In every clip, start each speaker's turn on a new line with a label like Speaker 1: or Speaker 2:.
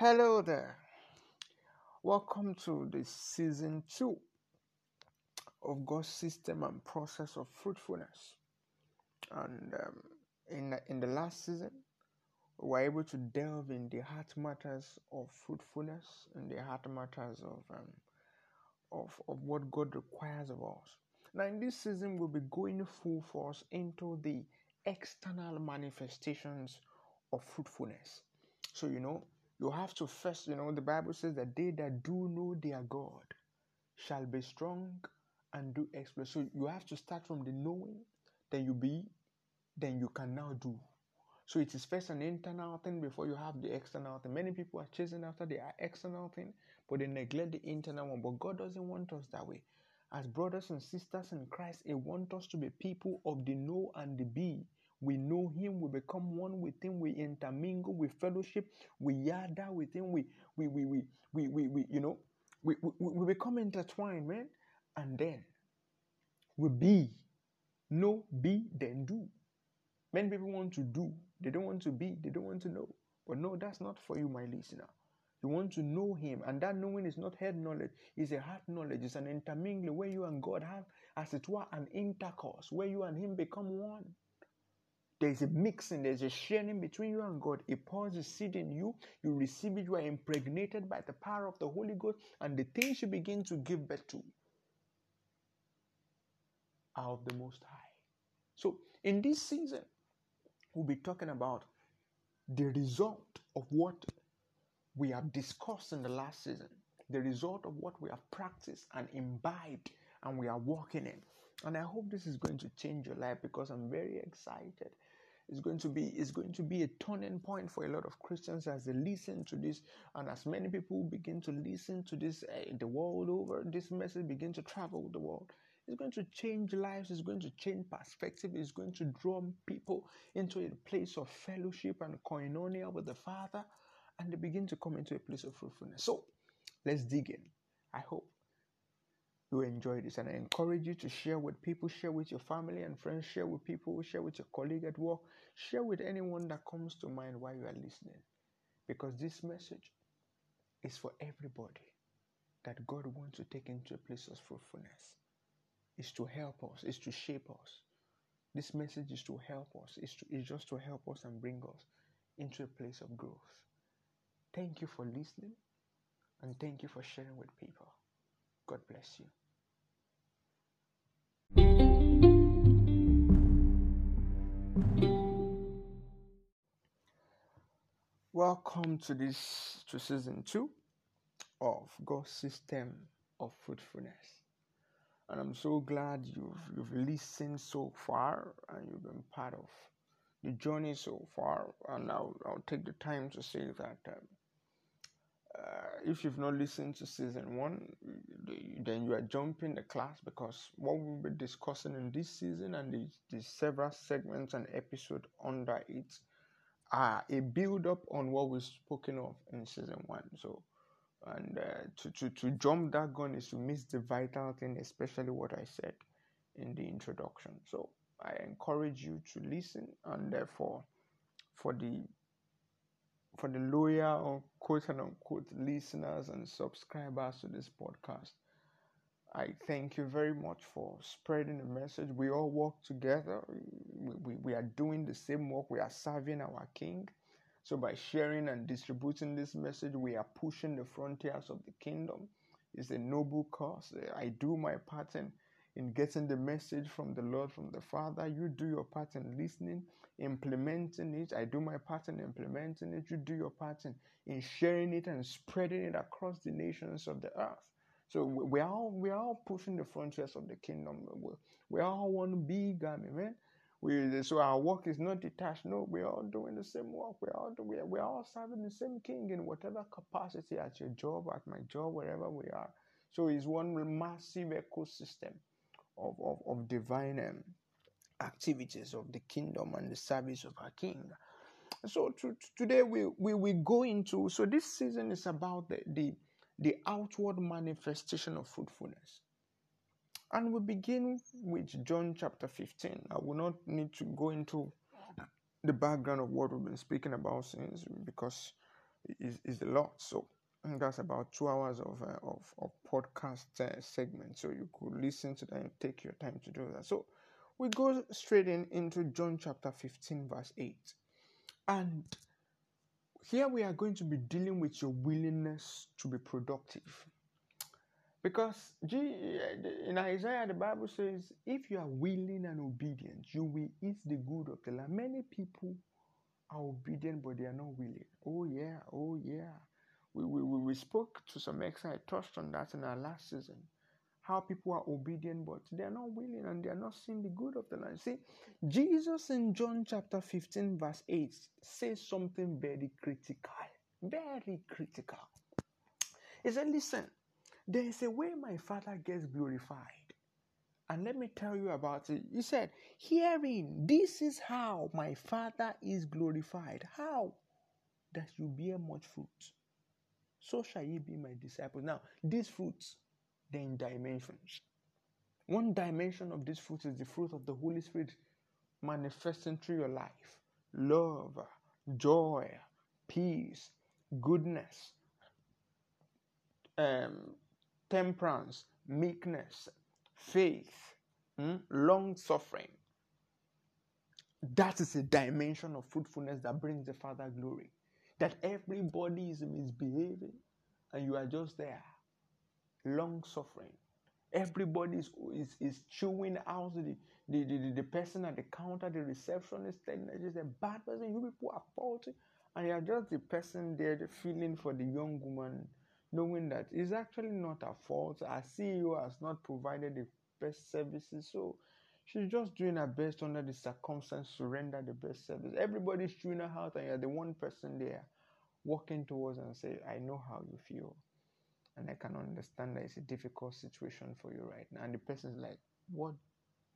Speaker 1: Hello there. Welcome to the season two of God's system and process of fruitfulness. And um, in in the last season, we were able to delve in the heart matters of fruitfulness and the heart matters of um, of of what God requires of us. Now, in this season, we'll be going full force into the external manifestations of fruitfulness. So, you know, you have to first, you know, the Bible says that they that do know their God shall be strong and do exploits. So you have to start from the knowing, then you be, then you can now do. So it is first an internal thing before you have the external thing. Many people are chasing after the external thing, but they neglect the internal one. But God doesn't want us that way. As brothers and sisters in Christ, He wants us to be people of the know and the be. We know Him, we become one with Him, we intermingle, we fellowship, we yada with Him, we we we we we, we, we you know, we, we, we become intertwined, man. And then we be. Know, be, then do. Many people want to do, they don't want to be, they don't want to know. But no, that's not for you, my listener. You want to know Him, and that knowing is not head knowledge, it's a heart knowledge, it's an intermingling where you and God have, as it were, an intercourse, where you and Him become one. There's a mixing, there's a sharing between you and God. He pours the seed in you, you receive it, you are impregnated by the power of the Holy Ghost, and the things you begin to give birth to are of the Most High. So, in this season, we'll be talking about the result of what we have discussed in the last season, the result of what we have practiced and imbibed and we are walking in. And I hope this is going to change your life because I'm very excited it's going to be it's going to be a turning point for a lot of Christians as they listen to this, and as many people begin to listen to this uh, the world over. This message begin to travel the world. It's going to change lives. It's going to change perspective. It's going to draw people into a place of fellowship and koinonia with the Father, and they begin to come into a place of fruitfulness. So, let's dig in. I hope you enjoy this. And I encourage you to share with people, share with your family and friends, share with people, share with your colleague at work, share with anyone that comes to mind while you are listening. Because this message is for everybody that God wants to take into a place of fruitfulness. Is to help us, is to shape us. This message is to help us, is, to, is just to help us and bring us into a place of growth. Thank you for listening and thank you for sharing with people. God bless you. Welcome to this to season two of God's system of fruitfulness. And I'm so glad you've you've listened so far and you've been part of the journey so far. And I'll, I'll take the time to say that um, if you've not listened to season one, then you are jumping the class because what we'll be discussing in this season and the, the several segments and episodes under it are a build up on what we've spoken of in season one. So, and uh, to, to, to jump that gun is to miss the vital thing, especially what I said in the introduction. So, I encourage you to listen and therefore for the for the loyal or quote unquote listeners and subscribers to this podcast. I thank you very much for spreading the message. We all work together. We, we, we are doing the same work. We are serving our King. So, by sharing and distributing this message, we are pushing the frontiers of the kingdom. It's a noble cause. I do my part in, in getting the message from the Lord, from the Father. You do your part in listening implementing it. I do my part in implementing it. You do your part in, in sharing it and spreading it across the nations of the earth. So we are all we are all pushing the frontiers of the kingdom. We, we all one big army, man. We so our work is not detached. No, we are all doing the same work. We are all we are, we are all serving the same king in whatever capacity at your job, at my job, wherever we are. So it's one massive ecosystem of of, of divine um, activities of the kingdom and the service of our king. So to, to today we, we we go into so this season is about the, the the outward manifestation of fruitfulness. And we begin with John chapter 15. I will not need to go into the background of what we've been speaking about since because is, is a lot. So that's about two hours of uh, of, of podcast uh, segment. So you could listen to that and take your time to do that. So we go straight in into John chapter 15, verse 8. And here we are going to be dealing with your willingness to be productive. Because in Isaiah, the Bible says, if you are willing and obedient, you will eat the good of the land. Many people are obedient, but they are not willing. Oh, yeah, oh, yeah. We, we, we spoke to some extent, I touched on that in our last season. How people are obedient, but they are not willing and they are not seeing the good of the land. See, Jesus in John chapter 15, verse 8 says something very critical. Very critical. He said, Listen, there is a way my Father gets glorified. And let me tell you about it. He said, Hearing, this is how my Father is glorified. How? That you bear much fruit. So shall ye be my disciples. Now, these fruits, they're in dimensions. One dimension of this fruit is the fruit of the Holy Spirit manifesting through your life love, joy, peace, goodness, um, temperance, meekness, faith, hmm, long suffering. That is a dimension of fruitfulness that brings the Father glory. That everybody is misbehaving and you are just there. Long suffering. Everybody is, is, is chewing out the, the, the, the person at the counter, the receptionist, telling just a bad person. You people are faulty. And you're just the person there, the feeling for the young woman knowing that it's actually not her fault. Our CEO has not provided the best services, so she's just doing her best under the circumstance to render the best service. Everybody's chewing her out, and you're the one person there walking towards and say, I know how you feel. And I can understand that it's a difficult situation for you right now. And the person's like, What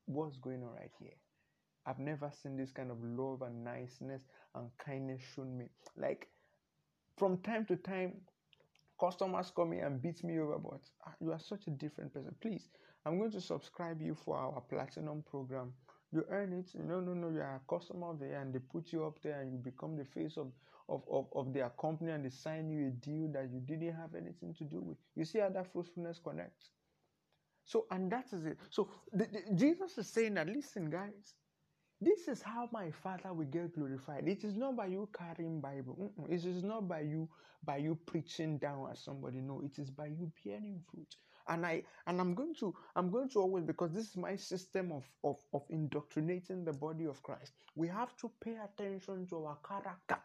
Speaker 1: what's going on right here? I've never seen this kind of love and niceness and kindness shown me. Like from time to time, customers come in and beat me over, but ah, you are such a different person. Please, I'm going to subscribe you for our platinum program. You earn it. No, no, no. You are a customer there, and they put you up there, and you become the face of, of, of, of their company, and they sign you a deal that you didn't have anything to do with. You see how that fruitfulness connects. So, and that is it. So, the, the, Jesus is saying that, listen, guys, this is how my Father will get glorified. It is not by you carrying Bible. Mm-mm. It is not by you by you preaching down at somebody. No, it is by you bearing fruit. And I and I'm going to I'm going to always because this is my system of of, of indoctrinating the body of Christ. We have to pay attention to our character.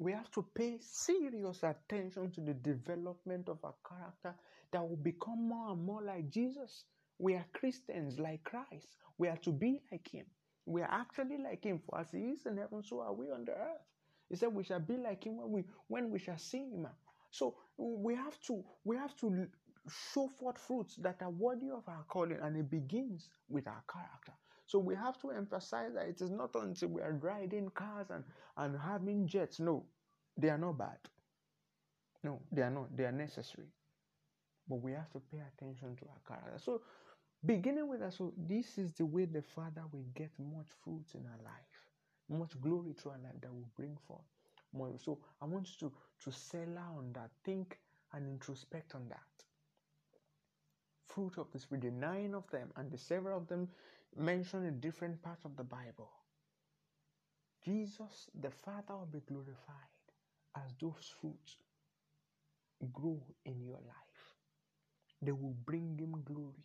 Speaker 1: We have to pay serious attention to the development of our character that will become more and more like Jesus. We are Christians like Christ. We are to be like Him. We are actually like him, for as he is in heaven, so are we on the earth. He said we shall be like him when we when we shall see him. So we have to we have to show forth fruits that are worthy of our calling, and it begins with our character. So we have to emphasize that it is not until we are riding cars and, and having jets. No, they are not bad. No, they are not. They are necessary. But we have to pay attention to our character. So Beginning with that, so this is the way the Father will get much fruit in our life, much glory to our life that will bring forth more. So I want you to, to settle on that, think and introspect on that. Fruit of Spirit, the nine of them, and the several of them mentioned in different parts of the Bible. Jesus, the Father, will be glorified as those fruits grow in your life. They will bring Him glory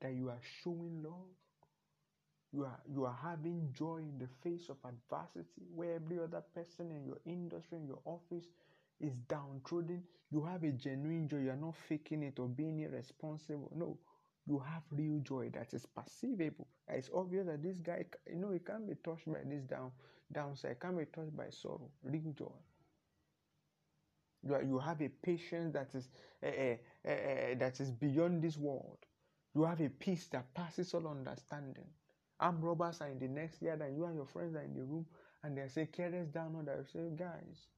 Speaker 1: that you are showing love. You are, you are having joy in the face of adversity where every other person in your industry, in your office is downtrodden. You have a genuine joy. You are not faking it or being irresponsible. No, you have real joy that is perceivable. It's obvious that this guy, you know, he can't be touched by this down downside. Can't be touched by sorrow. Real joy. You, are, you have a patience that is uh, uh, uh, that is beyond this world. You have a peace that passes all understanding. Armed robbers are in the next yard, and you and your friends are in the room, and they say, Careless down on that. Say, guys,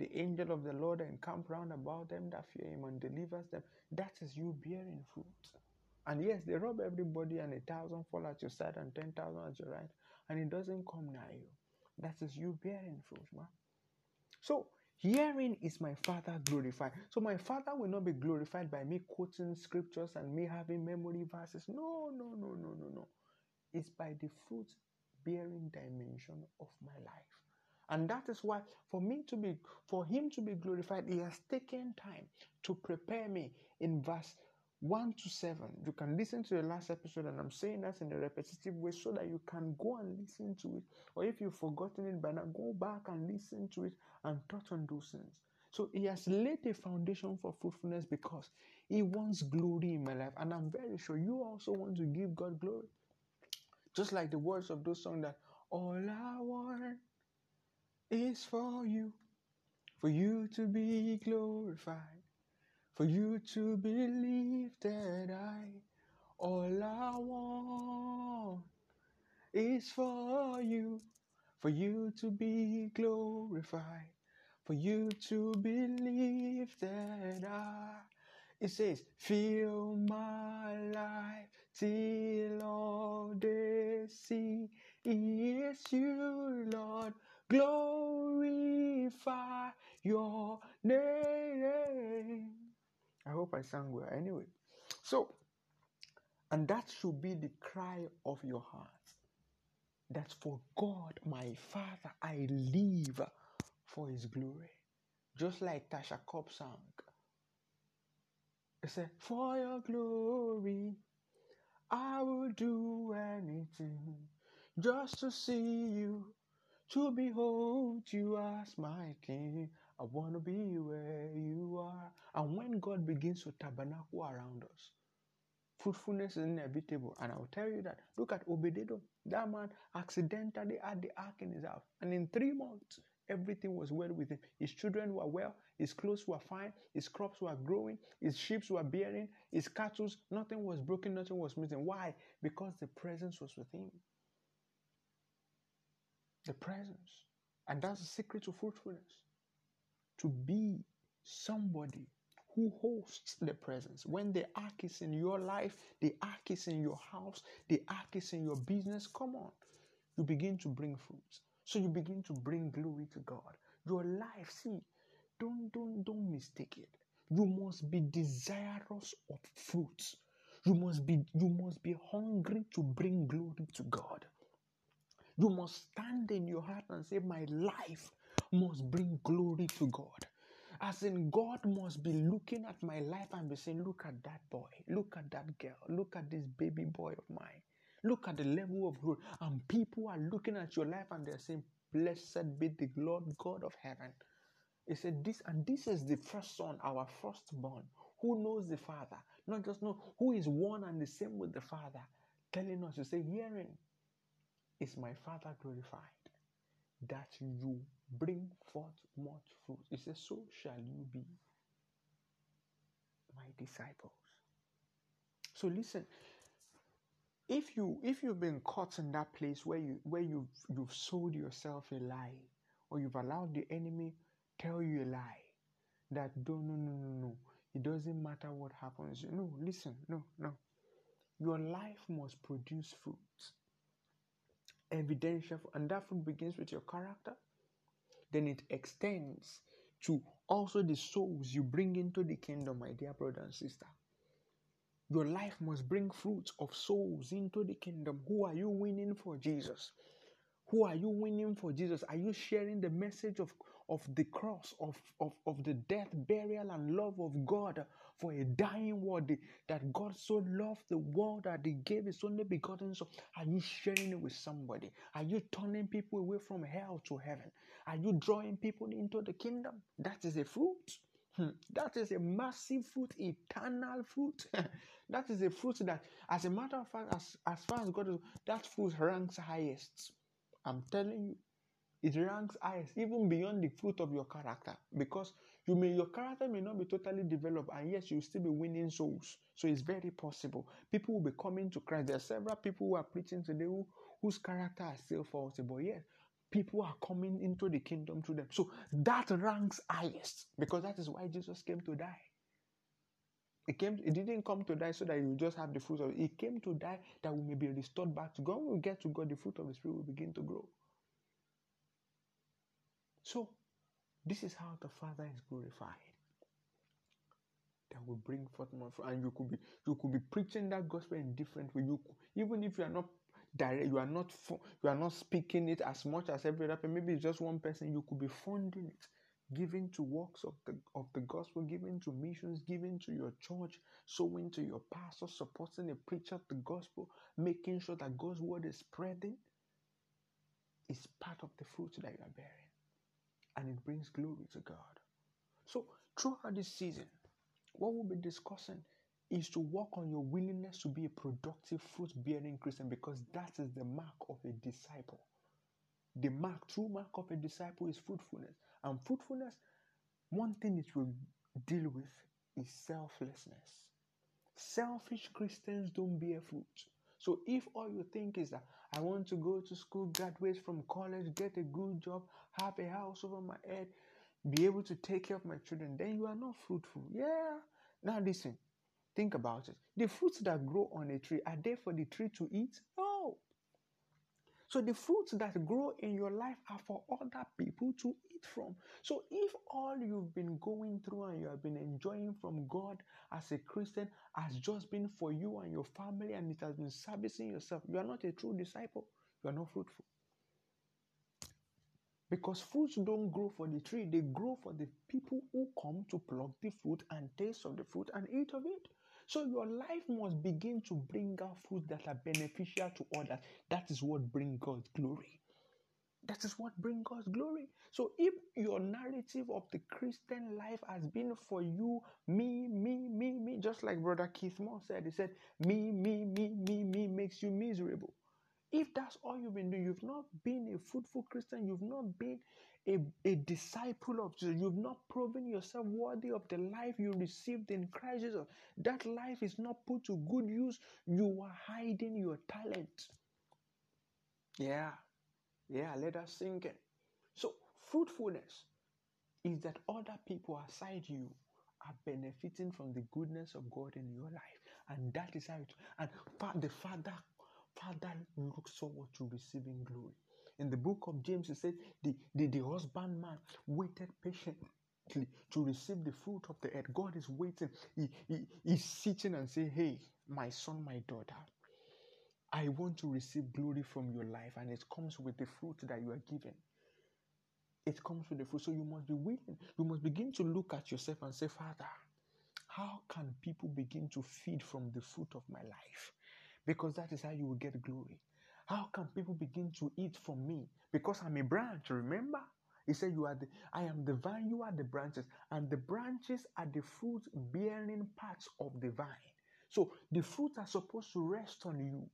Speaker 1: the angel of the Lord encamp round about them that fear him and delivers them. That is you bearing fruit. And yes, they rob everybody, and a thousand fall at your side, and ten thousand at your right, and it doesn't come nigh you. That is you bearing fruit, man. So Hearing is my Father glorified. So my Father will not be glorified by me quoting scriptures and me having memory verses. No, no, no, no, no, no. It's by the fruit bearing dimension of my life. And that is why for me to be for him to be glorified, he has taken time to prepare me in verse 1 to 7. You can listen to the last episode, and I'm saying that in a repetitive way so that you can go and listen to it. Or if you've forgotten it by now, go back and listen to it and touch on those things. So he has laid a foundation for fruitfulness because he wants glory in my life. And I'm very sure you also want to give God glory. Just like the words of those songs that all I want is for you, for you to be glorified, for you to believe that I, all I want is for you, for you to be glorified, for you to believe that I. It says, Fill my life till all they see is you, Lord. Glorify your name. I hope I sang well. Anyway, so, and that should be the cry of your heart. That for God, my Father, I live for His glory. Just like Tasha Cobbs sang. It said, For your glory, I will do anything just to see you, to behold you as my king. I want to be where you are. And when God begins to tabernacle around us, fruitfulness is inevitable. And I'll tell you that. Look at Obededom. That man accidentally had the ark in his house. And in three months, everything was well with him. His children were well, his clothes were fine, his crops were growing, his sheep were bearing, his cattle, nothing was broken, nothing was missing. Why? Because the presence was with him. The presence. And that's the secret to fruitfulness. To be somebody who hosts the presence. When the ark is in your life, the ark is in your house, the ark is in your business, come on. You begin to bring fruits. So you begin to bring glory to God. Your life, see, don't don't don't mistake it. You must be desirous of fruits. You must be you must be hungry to bring glory to God. You must stand in your heart and say, My life must bring glory to God. As in, God must be looking at my life and be saying, Look at that boy, look at that girl, look at this baby boy of mine. Look at the level of growth. And people are looking at your life and they're saying, Blessed be the Lord God of heaven. He said, This and this is the first son, our firstborn, who knows the Father, not just know who is one and the same with the Father, telling us to say, Hearing is my Father glorified, that you bring forth much fruit. He says, So shall you be my disciples. So listen, if you if you've been caught in that place where you where you've you've sold yourself a lie or you've allowed the enemy tell you a lie that don't no no no no it doesn't matter what happens no listen no no your life must produce fruit evidential and that fruit begins with your character then it extends to also the souls you bring into the kingdom my dear brother and sister your life must bring fruits of souls into the kingdom. Who are you winning for Jesus? Who are you winning for Jesus? Are you sharing the message of, of the cross, of, of, of the death, burial, and love of God for a dying world? That God so loved the world that He gave His only begotten Son. Are you sharing it with somebody? Are you turning people away from hell to heaven? Are you drawing people into the kingdom? That is a fruit. Hmm. That is a massive fruit, eternal fruit. that is a fruit that, as a matter of fact, as, as far as God is, that fruit ranks highest. I'm telling you, it ranks highest, even beyond the fruit of your character. Because you may your character may not be totally developed, and yes, you'll still be winning souls. So it's very possible. People will be coming to Christ. There are several people who are preaching today who, whose character is still faulty, but yes, people are coming into the kingdom through them. So that ranks highest because that is why Jesus came to die. He came, he didn't come to die so that you just have the fruit of it. He came to die that we may be restored back to God. When we get to God, the fruit of the Spirit will begin to grow. So This is how the Father is glorified. That will bring forth more fruit. And you could be you could be preaching that gospel in different way. You even if you are not direct, you are not you are not speaking it as much as every other person. Maybe it's just one person. You could be funding it giving to works of the of the gospel, giving to missions, giving to your church, sowing to your pastor, supporting a preacher of the gospel, making sure that God's word is spreading, is part of the fruit that you are bearing. And it brings glory to God. So throughout this season, what we'll be discussing is to work on your willingness to be a productive fruit bearing Christian because that is the mark of a disciple. The mark, true mark of a disciple is fruitfulness. And fruitfulness, one thing it will deal with is selflessness. Selfish Christians don't bear fruit. So if all you think is that I want to go to school, graduate from college, get a good job, have a house over my head, be able to take care of my children, then you are not fruitful. Yeah. Now listen, think about it. The fruits that grow on a tree, are they for the tree to eat? No. So the fruits that grow in your life are for other people to eat from. So if all you've been going through and you have been enjoying from God as a Christian has just been for you and your family and it has been servicing yourself, you are not a true disciple. You are not fruitful. Because fruits don't grow for the tree, they grow for the people who come to pluck the fruit and taste of the fruit and eat of it. So your life must begin to bring out fruit that are beneficial to others. That is what brings God's glory. That is what brings God's glory. So if your narrative of the Christian life has been for you, me, me, me, me, just like Brother Keith Moore said, he said, me, me, me, me, me makes you miserable. If that's all you've been doing, you've not been a fruitful Christian, you've not been a, a disciple of Jesus. You've not proven yourself worthy of the life you received in Christ Jesus. That life is not put to good use. You are hiding your talent. Yeah, yeah, let us sink in. So, fruitfulness is that other people aside you are benefiting from the goodness of God in your life. And that is how it, and the Father, Father looks forward to receiving glory. In the book of James, it said the, the, the husbandman waited patiently to receive the fruit of the earth. God is waiting. He, he, he's sitting and saying, Hey, my son, my daughter, I want to receive glory from your life, and it comes with the fruit that you are given. It comes with the fruit. So you must be willing. You must begin to look at yourself and say, Father, how can people begin to feed from the fruit of my life? Because that is how you will get glory. How can people begin to eat from me? Because I'm a branch, remember? He said, You are the I am the vine, you are the branches, and the branches are the fruit bearing parts of the vine. So the fruit are supposed to rest on you.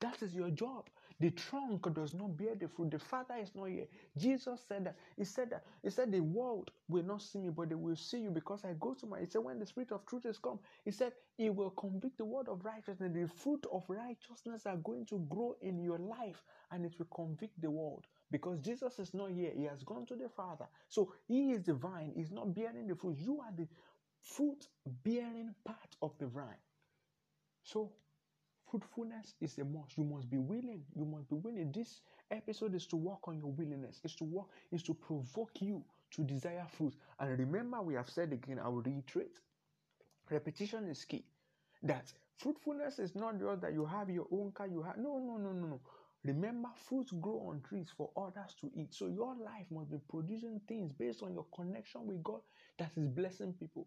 Speaker 1: That is your job. The trunk does not bear the fruit. The Father is not here. Jesus said that. He said that. He said the world will not see me, but they will see you because I go to my. He said when the Spirit of truth is come, he said he will convict the word of righteousness. The fruit of righteousness are going to grow in your life, and it will convict the world because Jesus is not here. He has gone to the Father. So he is the vine. He's not bearing the fruit. You are the fruit bearing part of the vine. So fruitfulness is a must. You must be willing. You must be willing. This episode is to work on your willingness. Is to work. Is to provoke you to desire fruit. And remember, we have said again. I will reiterate. Repetition is key. That fruitfulness is not just that you have your own car. You have no, no, no, no, no. Remember, fruits grow on trees for others to eat. So your life must be producing things based on your connection with God that is blessing people.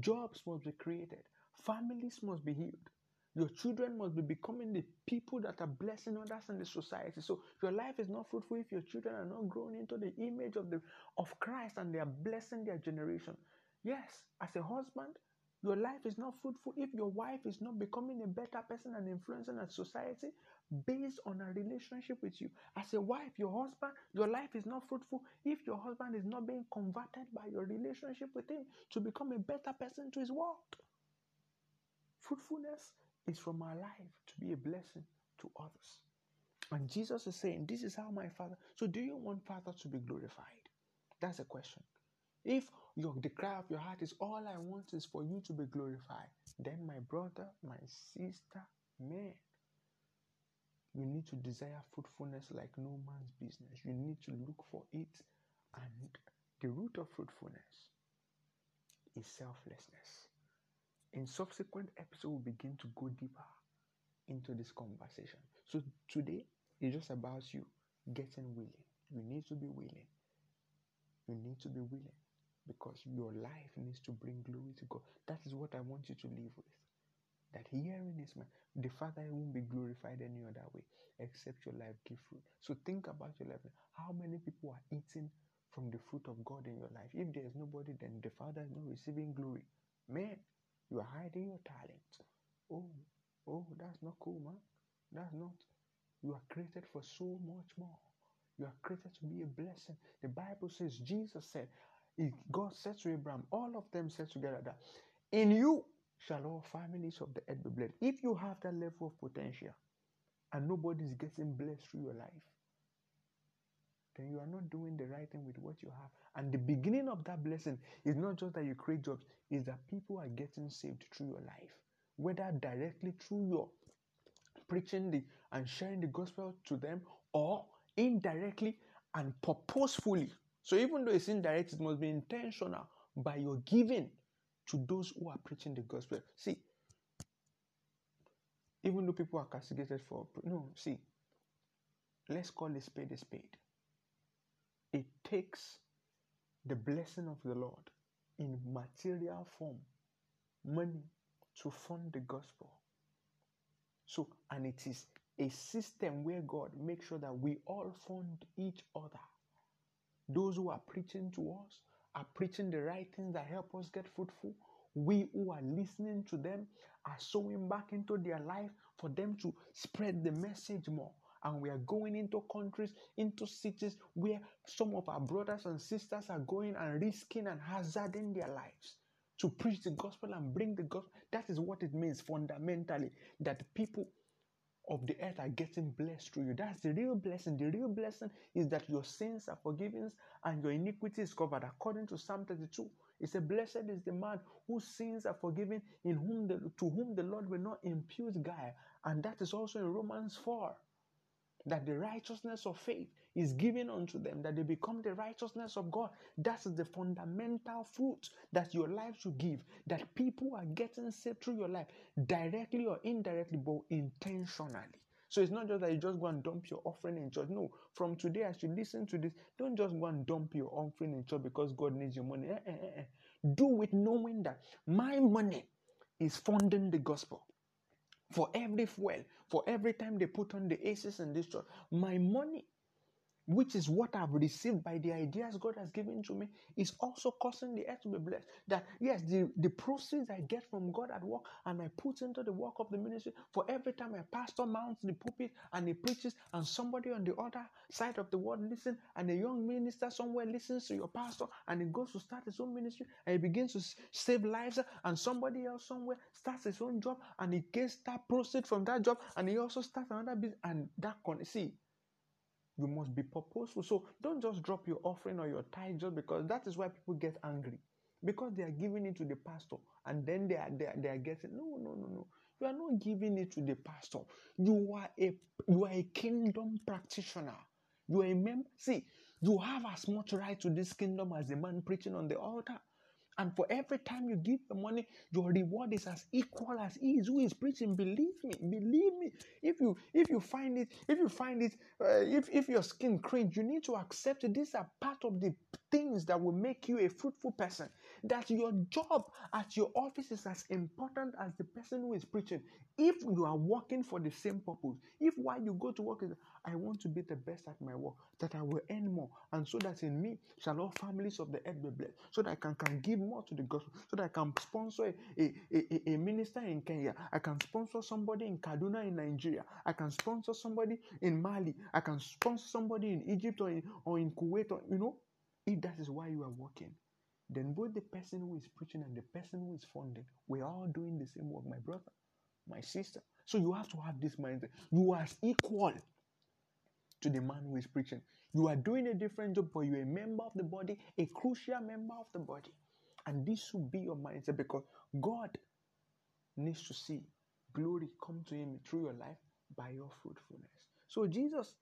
Speaker 1: Jobs must be created. Families must be healed. Your children must be becoming the people that are blessing others in the society. So your life is not fruitful if your children are not growing into the image of the of Christ and they are blessing their generation. Yes, as a husband, your life is not fruitful if your wife is not becoming a better person and influencing a society based on a relationship with you. As a wife, your husband, your life is not fruitful if your husband is not being converted by your relationship with him to become a better person to his world. Fruitfulness is from our life to be a blessing to others. And Jesus is saying, This is how my Father. So, do you want Father to be glorified? That's a question. If your the cry of your heart is all I want is for you to be glorified, then my brother, my sister, man, you need to desire fruitfulness like no man's business. You need to look for it and the root of fruitfulness is selflessness. In subsequent episodes, we'll begin to go deeper into this conversation. So today is just about you getting willing. You need to be willing. You need to be willing because your life needs to bring glory to God. That is what I want you to live with. That hearing is my the Father won't be glorified any other way except your life give fruit. So think about your life. How many people are eating from the fruit of God in your life? If there is nobody, then the Father is not receiving glory. Man, you are hiding your talent. Oh, oh, that's not cool, man. That's not. You are created for so much more. You are created to be a blessing. The Bible says, Jesus said, God said to Abraham, all of them said together that in you shall all families of the earth be blessed. If you have that level of potential and nobody is getting blessed through your life, then you are not doing the right thing with what you have. And the beginning of that blessing is not just that you create jobs, is that people are getting saved through your life, whether directly through your preaching the and sharing the gospel to them or indirectly and purposefully. So even though it's indirect, it must be intentional by your giving to those who are preaching the gospel. See, even though people are castigated for no, see, let's call a spade a spade. It takes the blessing of the Lord in material form, money, to fund the gospel. So, and it is a system where God makes sure that we all fund each other. Those who are preaching to us are preaching the right things that help us get fruitful. We who are listening to them are sowing back into their life for them to spread the message more. And we are going into countries, into cities where some of our brothers and sisters are going and risking and hazarding their lives to preach the gospel and bring the gospel. That is what it means fundamentally that people of the earth are getting blessed through you. That's the real blessing. The real blessing is that your sins are forgiven and your iniquity is covered. According to Psalm 32, it says, Blessed is the man whose sins are forgiven, in whom the, to whom the Lord will not impute guile. And that is also in Romans 4 that the righteousness of faith is given unto them, that they become the righteousness of God. That is the fundamental fruit that your life should give, that people are getting saved through your life, directly or indirectly, but intentionally. So it's not just that you just go and dump your offering in church. No, from today, as you listen to this, don't just go and dump your offering in church because God needs your money. Eh, eh, eh. eh. Do it knowing that my money is funding the gospel for every fuel, for every time they put on the ACs in this church. My money which is what I've received by the ideas God has given to me, is also causing the earth to be blessed. That yes, the, the proceeds I get from God at work and I put into the work of the ministry for every time a pastor mounts the pulpit and he preaches, and somebody on the other side of the world listens, and a young minister somewhere listens to your pastor and he goes to start his own ministry and he begins to save lives, and somebody else somewhere starts his own job and he gets that proceed from that job and he also starts another business and that con see you must be purposeful. So don't just drop your offering or your tithe just because that is why people get angry. Because they are giving it to the pastor and then they are, they are, they are getting no no no no. You are not giving it to the pastor. You are a you are a kingdom practitioner. You are a member. See, you have as much right to this kingdom as the man preaching on the altar. And for every time you give the money, your reward is as equal as he is who is preaching. Believe me, believe me. If you if you find it, if you find it, uh, if if your skin cringe, you need to accept it. These are part of the things that will make you a fruitful person. That your job at your office is as important as the person who is preaching. If you are working for the same purpose, if why you go to work is I want to be the best at my work, that I will earn more, and so that in me shall all families of the earth be blessed, so that I can, can give more to the gospel, so that I can sponsor a, a, a, a minister in Kenya, I can sponsor somebody in Kaduna in Nigeria, I can sponsor somebody in Mali, I can sponsor somebody in Egypt or in, or in Kuwait, or, you know, if that is why you are working, then both the person who is preaching and the person who is funding, we're all doing the same work, my brother, my sister. So you have to have this mindset. You are equal to the man who is preaching. You are doing a different job, but you're a member of the body, a crucial member of the body. And this should be your mindset because God needs to see glory come to him through your life by your fruitfulness. So Jesus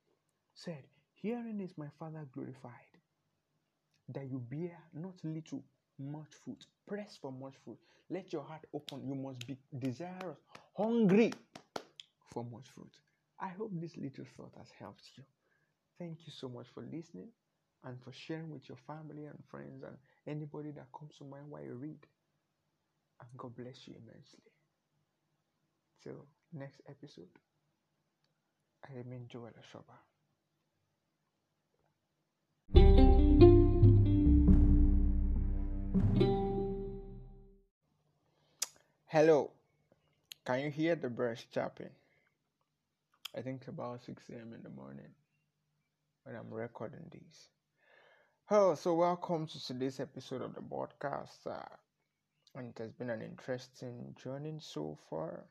Speaker 1: said, Herein is my Father glorified, that you bear not little, much fruit. Press for much fruit. Let your heart open. You must be desirous, hungry for much fruit. I hope this little thought has helped you. Thank you so much for listening and for sharing with your family and friends and anybody that comes to mind while you read. And God bless you immensely. Till next episode, I remain Joel Ashoba. Hello, can you hear the birds chirping? I think it's about 6 a.m. in the morning when I'm recording this. Hello, so welcome to today's episode of the podcast. Uh, and it has been an interesting journey so far.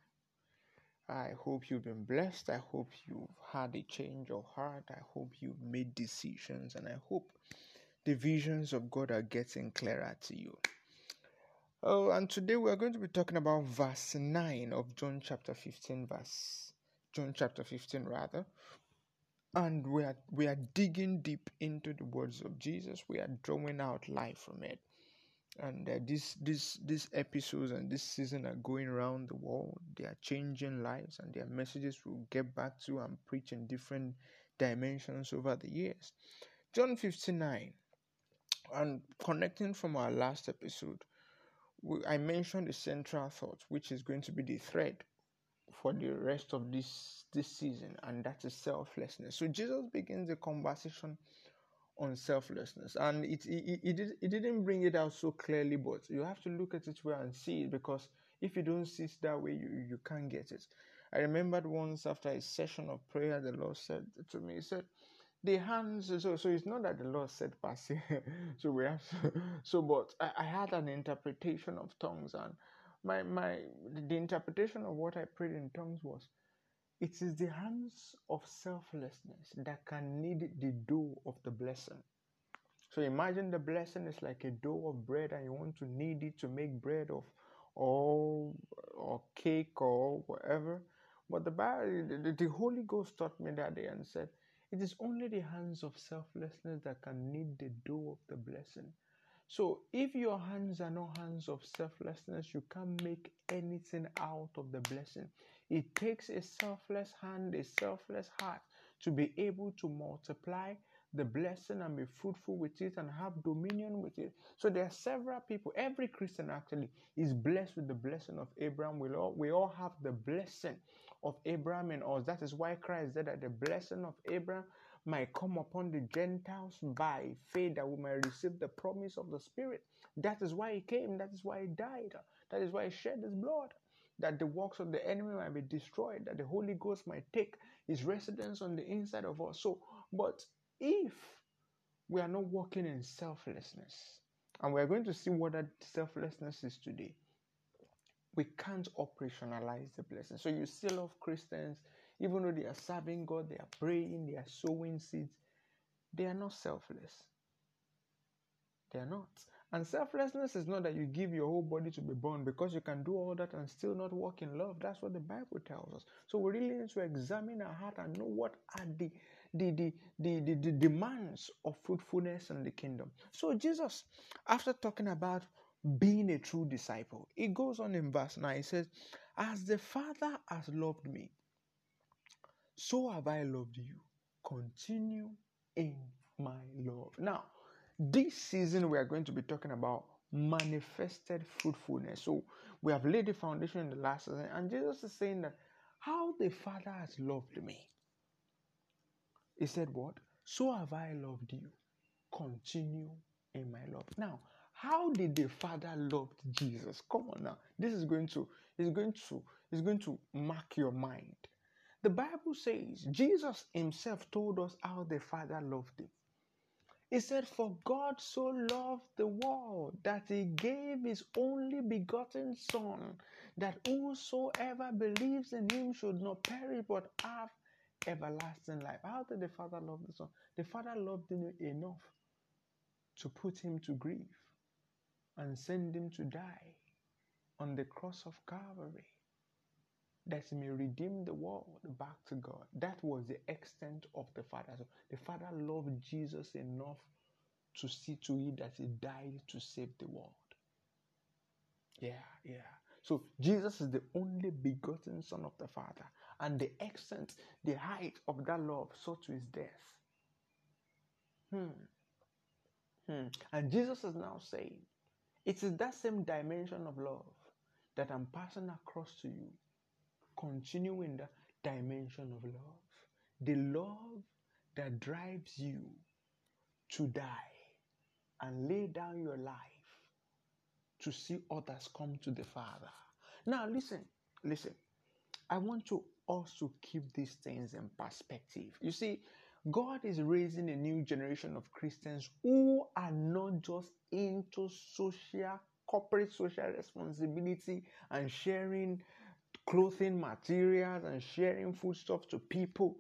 Speaker 1: I hope you've been blessed. I hope you've had a change of heart. I hope you've made decisions. And I hope the visions of God are getting clearer to you. Oh, and today we're going to be talking about verse 9 of John chapter 15, verse John chapter 15 rather. And we are we are digging deep into the words of Jesus. We are drawing out life from it. And uh, this this these episodes and this season are going around the world. They are changing lives, and their messages will get back to and preach in different dimensions over the years. John 59, and connecting from our last episode, I mentioned the central thought, which is going to be the thread for the rest of this this season, and that is selflessness. So Jesus begins the conversation on selflessness, and it it, it, did, didn't bring it out so clearly, but you have to look at it well and see it because if you don't see it that way, you, you can't get it. I remembered once after a session of prayer, the Lord said to me, He said, the hands so so it's not that the lord said passive so we have so but I, I had an interpretation of tongues and my my the interpretation of what i prayed in tongues was it is the hands of selflessness that can knead the dough of the blessing. So imagine the blessing is like a dough of bread and you want to knead it to make bread of or or cake or whatever. But the the, the Holy Ghost taught me that day and said it is only the hands of selflessness that can knead the dough of the blessing. So, if your hands are not hands of selflessness, you can't make anything out of the blessing. It takes a selfless hand, a selfless heart to be able to multiply the blessing and be fruitful with it and have dominion with it. So there are several people. Every Christian actually is blessed with the blessing of Abraham. We all we all have the blessing of Abraham in us. That is why Christ said that the blessing of Abraham might come upon the Gentiles by faith that we might receive the promise of the Spirit. That is why he came. That is why he died. That is why he shed his blood. That the works of the enemy might be destroyed. That the Holy Ghost might take his residence on the inside of us. So, but if we are not walking in selflessness, and we're going to see what that selflessness is today, we can't operationalize the blessing. So you see of Christians, even though they are serving God, they are praying, they are sowing seeds, they are not selfless. They are not. And selflessness is not that you give your whole body to be born because you can do all that and still not walk in love. That's what the Bible tells us. So we really need to examine our heart and know what are the the, the, the, the, the demands of fruitfulness in the kingdom. So Jesus, after talking about being a true disciple. It goes on in verse 9. It says, As the Father has loved me, so have I loved you. Continue in my love. Now, this season we are going to be talking about manifested fruitfulness. So we have laid the foundation in the last season, and Jesus is saying that how the Father has loved me. He said, What? So have I loved you. Continue in my love. Now, how did the Father love Jesus? Come on now. This is going to is going to is going to mark your mind. The Bible says Jesus himself told us how the Father loved him. He said, For God so loved the world that he gave his only begotten Son, that whosoever believes in him should not perish but have everlasting life. How did the Father love the Son? The Father loved him enough to put him to grief and send him to die on the cross of Calvary that he may redeem the world back to God. That was the extent of the Father. So the Father loved Jesus enough to see to it that he died to save the world. Yeah, yeah. So Jesus is the only begotten Son of the Father, and the extent, the height of that love so to his death. Hmm. Hmm. And Jesus is now saying, it is that same dimension of love that I'm passing across to you. Continue in the dimension of love. The love that drives you to die and lay down your life to see others come to the Father. Now, listen, listen. I want to also keep these things in perspective. You see, God is raising a new generation of Christians who are not just into social, corporate social responsibility and sharing clothing materials and sharing foodstuffs to people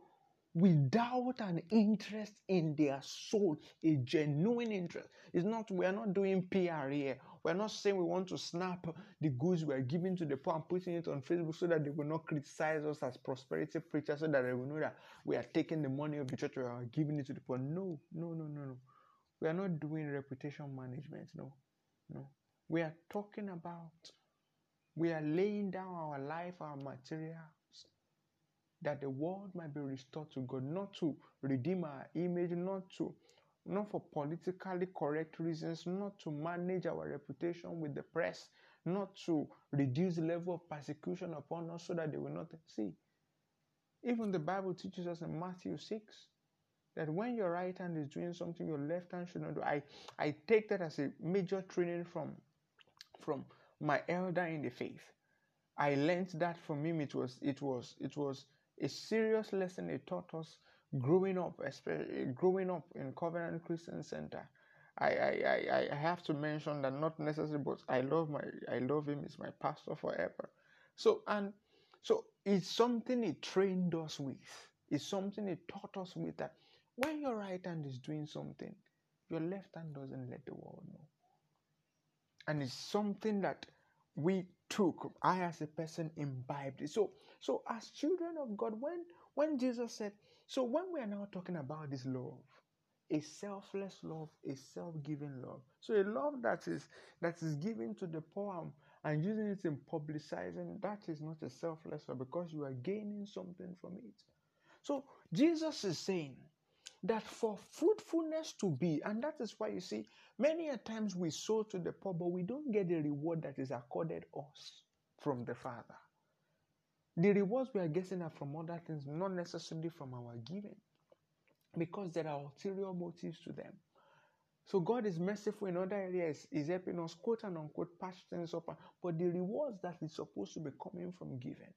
Speaker 1: without an interest in their soul, a genuine interest. It's not, we are not doing PR here. We're not saying we want to snap the goods we are giving to the poor and putting it on Facebook so that they will not criticize us as prosperity preachers so that they will know that we are taking the money of the church are giving it to the poor. No, no, no, no, no. We are not doing reputation management. No, no. We are talking about, we are laying down our life, our materials, that the world might be restored to God, not to redeem our image, not to not for politically correct reasons, not to manage our reputation with the press, not to reduce the level of persecution upon us so that they will not see. Even the Bible teaches us in Matthew 6 that when your right hand is doing something, your left hand should not do. I, I take that as a major training from, from my elder in the faith. I learned that from him. It was it was it was a serious lesson he taught us growing up, especially growing up in Covenant Christian Center. I, I, I, have to mention that not necessarily, but I love my I love him. He's my pastor forever. So and so it's something he trained us with. It's something he taught us with that when your right hand is doing something, your left hand doesn't let the world know. And it's something that we took, I as a person imbibed it. So so as children of God, when when Jesus said, so when we are now talking about this love, a selfless love, a self-giving love. So a love that is that is given to the poor and using it in publicizing, that is not a selfless love because you are gaining something from it. So Jesus is saying that for fruitfulness to be, and that is why you see, many a times we sow to the poor, but we don't get the reward that is accorded us from the Father. The rewards we are getting are from other things, not necessarily from our giving, because there are ulterior motives to them. So God is merciful in other areas, is helping us quote and unquote patch things up, but the rewards that is supposed to be coming from giving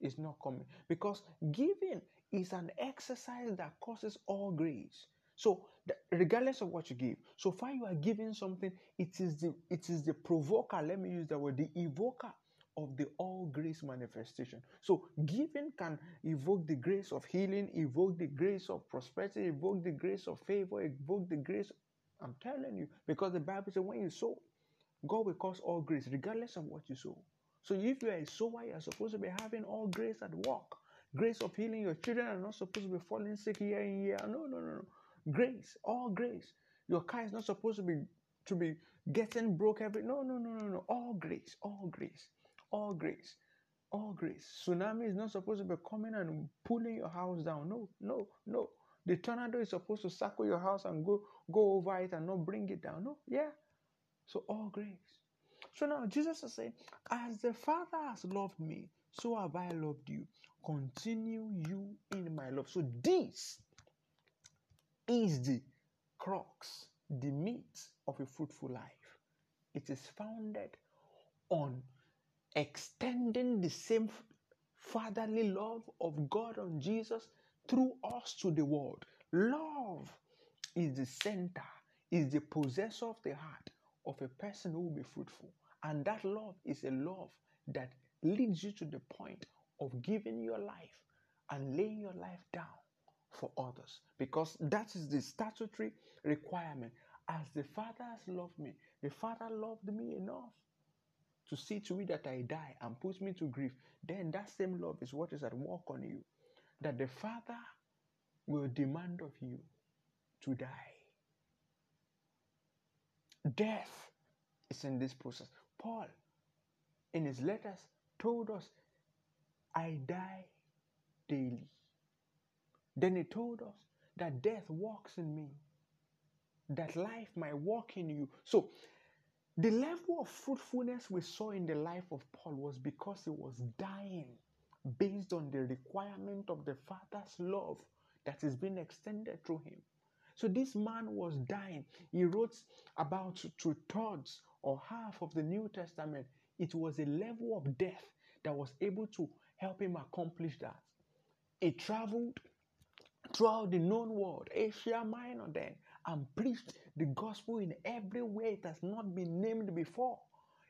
Speaker 1: is not coming because giving is an exercise that causes all grace. So regardless of what you give, so far you are giving something, it is the it is the provoker. Let me use that word, the evoker of the all grace manifestation. So, giving can evoke the grace of healing, evoke the grace of prosperity, evoke the grace of favor, evoke the grace. I'm telling you, because the Bible says when you sow, God will cause all grace, regardless of what you sow. So, if you are a sower, you are supposed to be having all grace at work. Grace of healing. Your children are not supposed to be falling sick year in year. No, no, no, no. Grace, all grace. Your car is not supposed to be to be getting broke every. No, no, no, no, no. All grace, all grace all grace. All grace. Tsunami is not supposed to be coming and pulling your house down. No, no, no. The tornado is supposed to circle your house and go go over it and not bring it down. No, yeah. So all grace. So now Jesus is saying, As the Father has loved me, so have I loved you. Continue you in my love. So this is the crux, the meat of a fruitful life. It is founded on extending the same fatherly love of God on Jesus through us to the world. Love is the center, is the possessor of the heart of a person who will be fruitful. And that love is a love that leads you to the point of giving your life and laying your life down for others because that is the statutory requirement. As the Father has loved me, the Father loved me enough to see to it that I die and puts me to grief, then that same love is what is at work on you. That the Father will demand of you to die. death is in this process. Paul, in his letters, told us, I die daily. Then he told us that death walks in me, that life might walk in you. So, the level of fruitfulness we saw in the life of Paul was because he was dying based on the requirement of the Father's love that is being extended through him. So this man was dying. He wrote about two thirds or half of the New Testament. It was a level of death that was able to help him accomplish that. He traveled throughout the known world, Asia Minor, then, and preached the gospel in every way it has not been named before.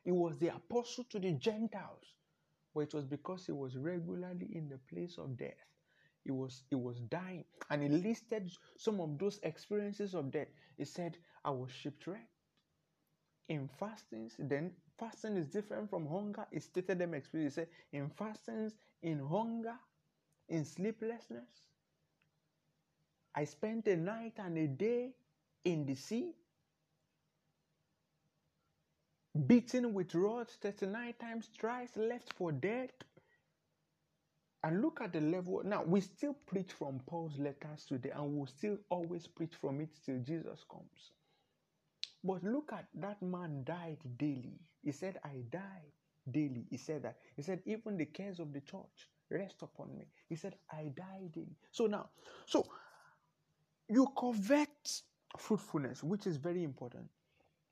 Speaker 1: He was the apostle to the Gentiles, but it was because he was regularly in the place of death. He was he was dying, and he listed some of those experiences of death. He said, "I was shipwrecked." In fastings, then fasting is different from hunger. He stated them experiences. He said, "In fastings, in hunger, in sleeplessness, I spent a night and a day in the sea, beaten with rods 39 times, thrice left for dead. And look at the level. Now, we still preach from Paul's letters today, and we'll still always preach from it till Jesus comes. But look at that man died daily. He said, I die daily. He said that. He said, even the cares of the church rest upon me. He said, I die daily. So now, so you covet fruitfulness, which is very important.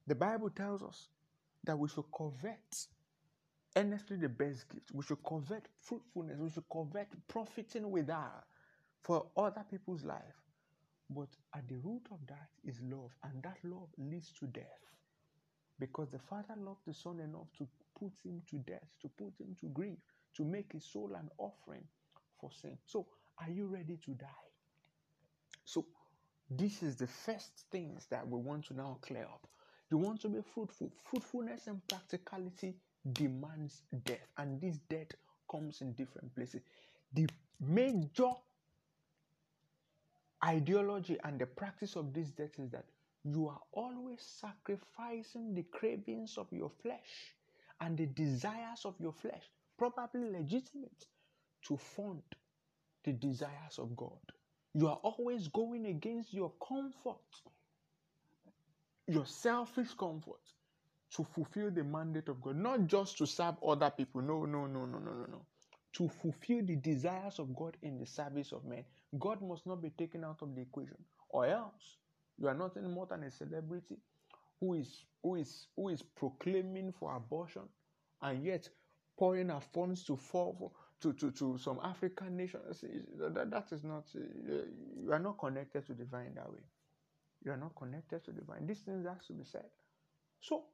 Speaker 1: The Bible tells us that we should covet earnestly the best gift. We should covet fruitfulness. We should covet profiting with that for other people's life. But at the root of that is love, and that love leads to death. Because the Father loved the Son enough to put him to death, to put him to grief, to make his soul an offering for sin. So, are you ready to die? So, this is the first things that we want to now clear up. You want to be fruitful. Fruitfulness and practicality demands death, and this death comes in different places. The major ideology and the practice of this death is that you are always sacrificing the cravings of your flesh and the desires of your flesh, probably legitimate, to fund the desires of God. You are always going against your comfort, your selfish comfort, to fulfill the mandate of God, not just to serve other people. No, no, no, no, no, no, no. To fulfill the desires of God in the service of men. God must not be taken out of the equation, or else you are nothing more than a celebrity who is who is who is proclaiming for abortion and yet pouring her funds to fall to, to, to some African nations. That, that is not, uh, you are not connected to divine that way. You are not connected to divine. These things have to be said. So,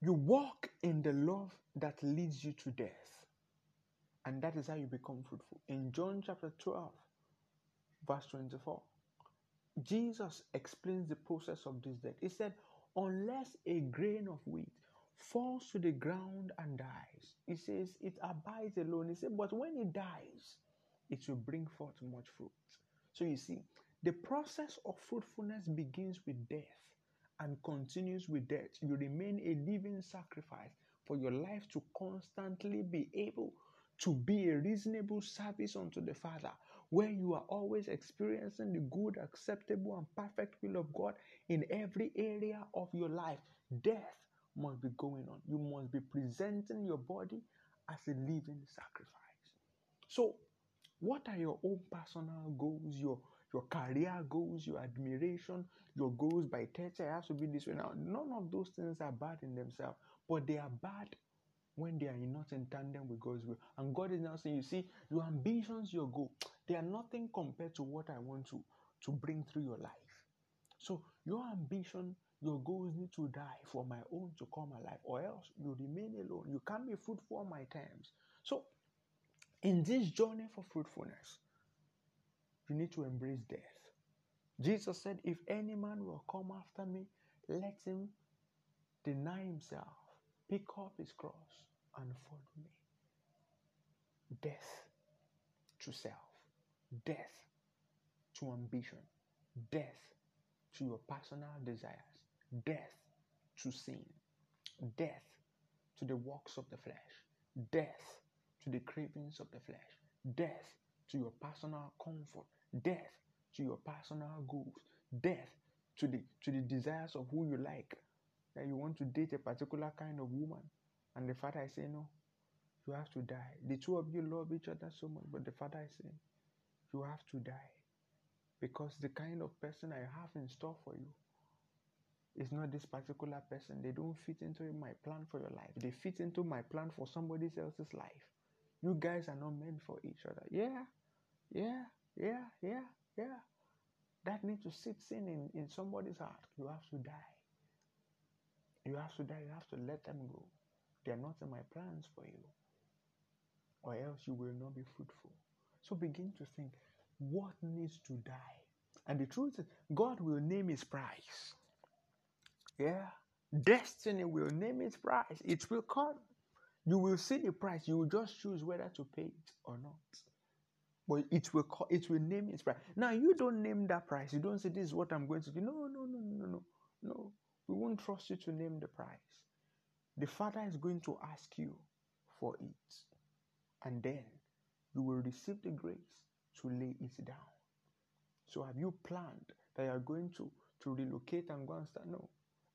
Speaker 1: you walk in the love that leads you to death. And that is how you become fruitful. In John chapter 12, verse 24, Jesus explains the process of this death. He said, Unless a grain of wheat falls to the ground and dies. He says it abides alone. He said, but when it dies, it will bring forth much fruit. So you see, the process of fruitfulness begins with death and continues with death. You remain a living sacrifice for your life to constantly be able to be a reasonable service unto the Father, where you are always experiencing the good, acceptable, and perfect will of God in every area of your life. Death must be going on. You must be presenting your body as a living sacrifice. So, what are your own personal goals, your your career goals, your admiration, your goals by 30? I have to be this way now. None of those things are bad in themselves, but they are bad when they are not in tandem with God's will. And God is now saying, you see, your ambitions, your goal, they are nothing compared to what I want to, to bring through your life. So your ambition your goals need to die for my own to come alive, or else you remain alone. You can't be fruitful on my terms. So, in this journey for fruitfulness, you need to embrace death. Jesus said, If any man will come after me, let him deny himself, pick up his cross, and follow me. Death to self, death to ambition, death to your personal desires, death to sin, death to the works of the flesh, death to the cravings of the flesh, death to your personal comfort, death to your personal goals, death to the to the desires of who you like. That you want to date a particular kind of woman, and the father is saying, No, you have to die. The two of you love each other so much, but the father is saying, You have to die. Because the kind of person I have in store for you is not this particular person. They don't fit into my plan for your life. They fit into my plan for somebody else's life. You guys are not meant for each other. Yeah, yeah, yeah, yeah, yeah. That needs to sit in, in in somebody's heart. You have to die. You have to die. You have to let them go. They are not in my plans for you. Or else you will not be fruitful. So begin to think what needs to die. And the truth is, God will name his price. Yeah. Destiny will name its price. It will come. You will see the price. You will just choose whether to pay it or not. But it will call, it will name its price. Now you don't name that price. You don't say this is what I'm going to do. No, no, no, no, no, no. We won't trust you to name the price. The Father is going to ask you for it. And then you will receive the grace to lay it down. So have you planned that you are going to, to relocate and go and start? No.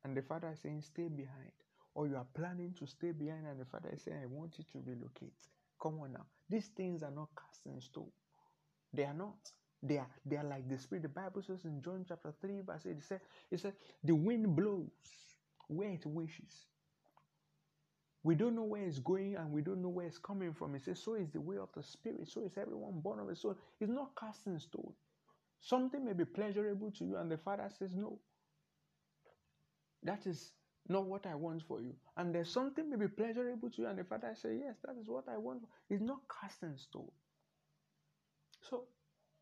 Speaker 1: And the father is saying, stay behind. Or you are planning to stay behind, and the father is saying, I want you to relocate. Come on now. These things are not cast in stone. They are not. They are they are like the spirit. The Bible says in John chapter 3, verse 8, it said, it said, the wind blows where it wishes. We don't know where it's going and we don't know where it's coming from. It says, So is the way of the Spirit. So is everyone born of it. soul. it's not cast in stone. Something may be pleasurable to you, and the Father says, No. That is not what I want for you. And there's something may be pleasurable to you, and the Father says, Yes, that is what I want. It's not cast in stone. So,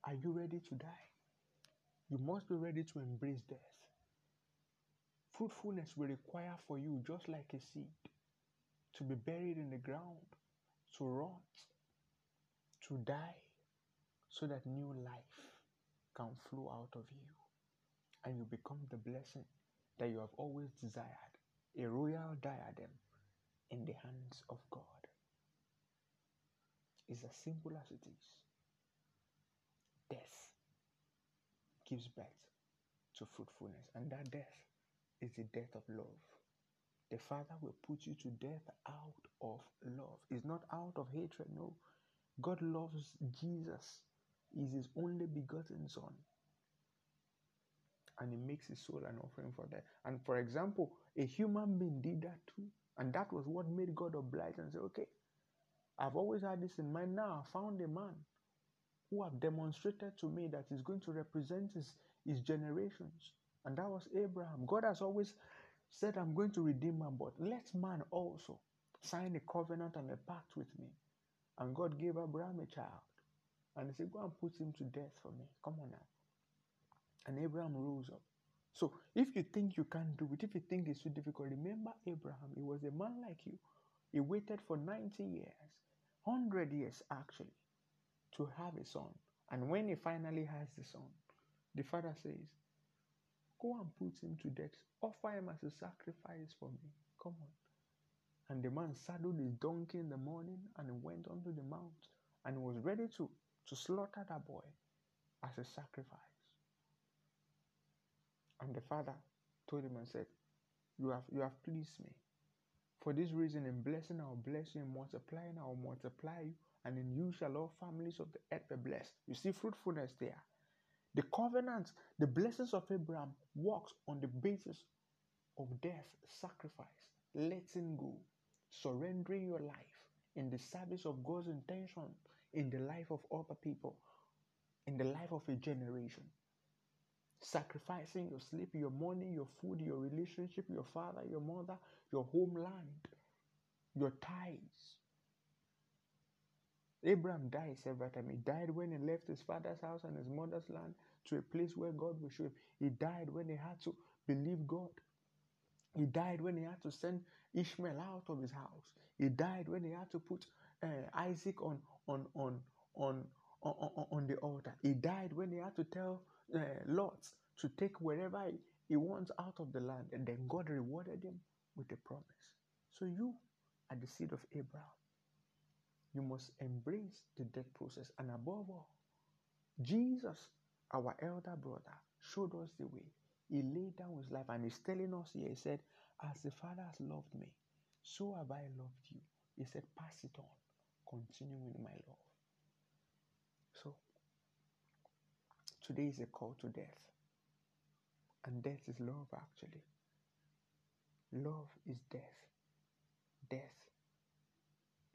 Speaker 1: are you ready to die? You must be ready to embrace death. Fruitfulness will require for you, just like a seed, to be buried in the ground, to rot, to die, so that new life can flow out of you and you become the blessing that you have always desired a royal diadem in the hands of God. It's as simple as it is. Death gives birth to fruitfulness, and that death is the death of love. The Father will put you to death out of love. It's not out of hatred, no. God loves Jesus, He's His only begotten Son. And He makes His soul an offering for that. And for example, a human being did that too. And that was what made God oblige and say, okay, I've always had this in mind. Now I found a man who have demonstrated to me that he's going to represent his, his generations. And that was Abraham. God has always said, I'm going to redeem man, but let man also sign a covenant and a pact with me. And God gave Abraham a child. And he said, Go and put him to death for me. Come on now. And Abraham rose up. So if you think you can't do it, if you think it's too difficult, remember Abraham. He was a man like you. He waited for 90 years, 100 years actually, to have a son. And when he finally has the son, the father says, Go and put him to death. Offer him as a sacrifice for me. Come on. And the man saddled his donkey in the morning and went onto the mount and was ready to, to slaughter that boy as a sacrifice. And the father told him and said, You have you have pleased me. For this reason, in blessing I will bless you, in multiplying I will multiply you, and in you shall all families of the earth be blessed. You see fruitfulness there. The covenant, the blessings of Abraham works on the basis of death, sacrifice, letting go, surrendering your life in the service of God's intention in the life of other people, in the life of a generation sacrificing your sleep, your money, your food, your relationship, your father, your mother, your homeland, your ties. Abraham died several times. He died when he left his father's house and his mother's land to a place where God will show him. He died when he had to believe God. He died when he had to send Ishmael out of his house. He died when he had to put uh, Isaac on on on on on on the altar. He died when he had to tell uh, Lot to take wherever he, wants out of the land. And then God rewarded him with a promise. So you are the seed of Abraham. You must embrace the death process. And above all, Jesus, our elder brother, showed us the way. He laid down his life and he's telling us here, he said, As the Father has loved me, so have I loved you. He said, Pass it on. Continue in my love. So, today is a call to death. And death is love, actually. Love is death. Death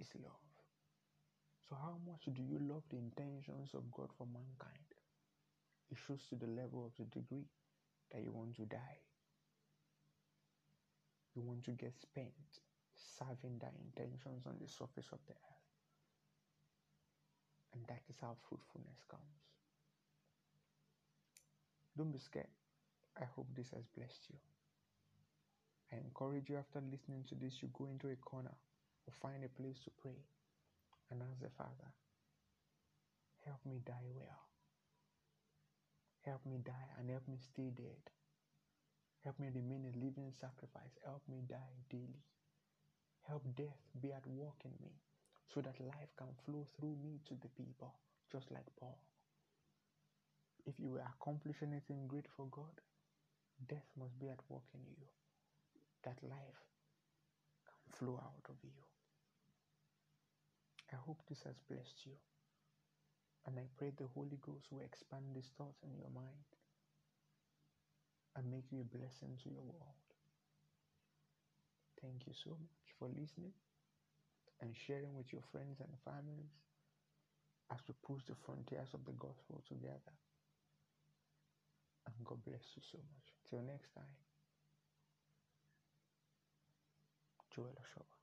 Speaker 1: is love. So, how much do you love the intentions of God for mankind? It shows to the level of the degree that you want to die. You want to get spent serving thy intentions on the surface of the earth. And that is how fruitfulness comes. Don't be scared. I hope this has blessed you. I encourage you after listening to this, you go into a corner or find a place to pray and ask the Father, help me die well. Help me die and help me stay dead. Help me remain a living sacrifice. Help me die daily. Help death be at work in me so that life can flow through me to the people, just like Paul. If you will accomplish anything great for God, death must be at work in you, that life can flow out of you. I hope this has blessed you. And I pray the Holy Ghost will expand these thoughts in your mind and make you a blessing to your world. Thank you so much for listening and sharing with your friends and families as we push the frontiers of the gospel together. And God bless you so much. Till next time, Joel Oshawa.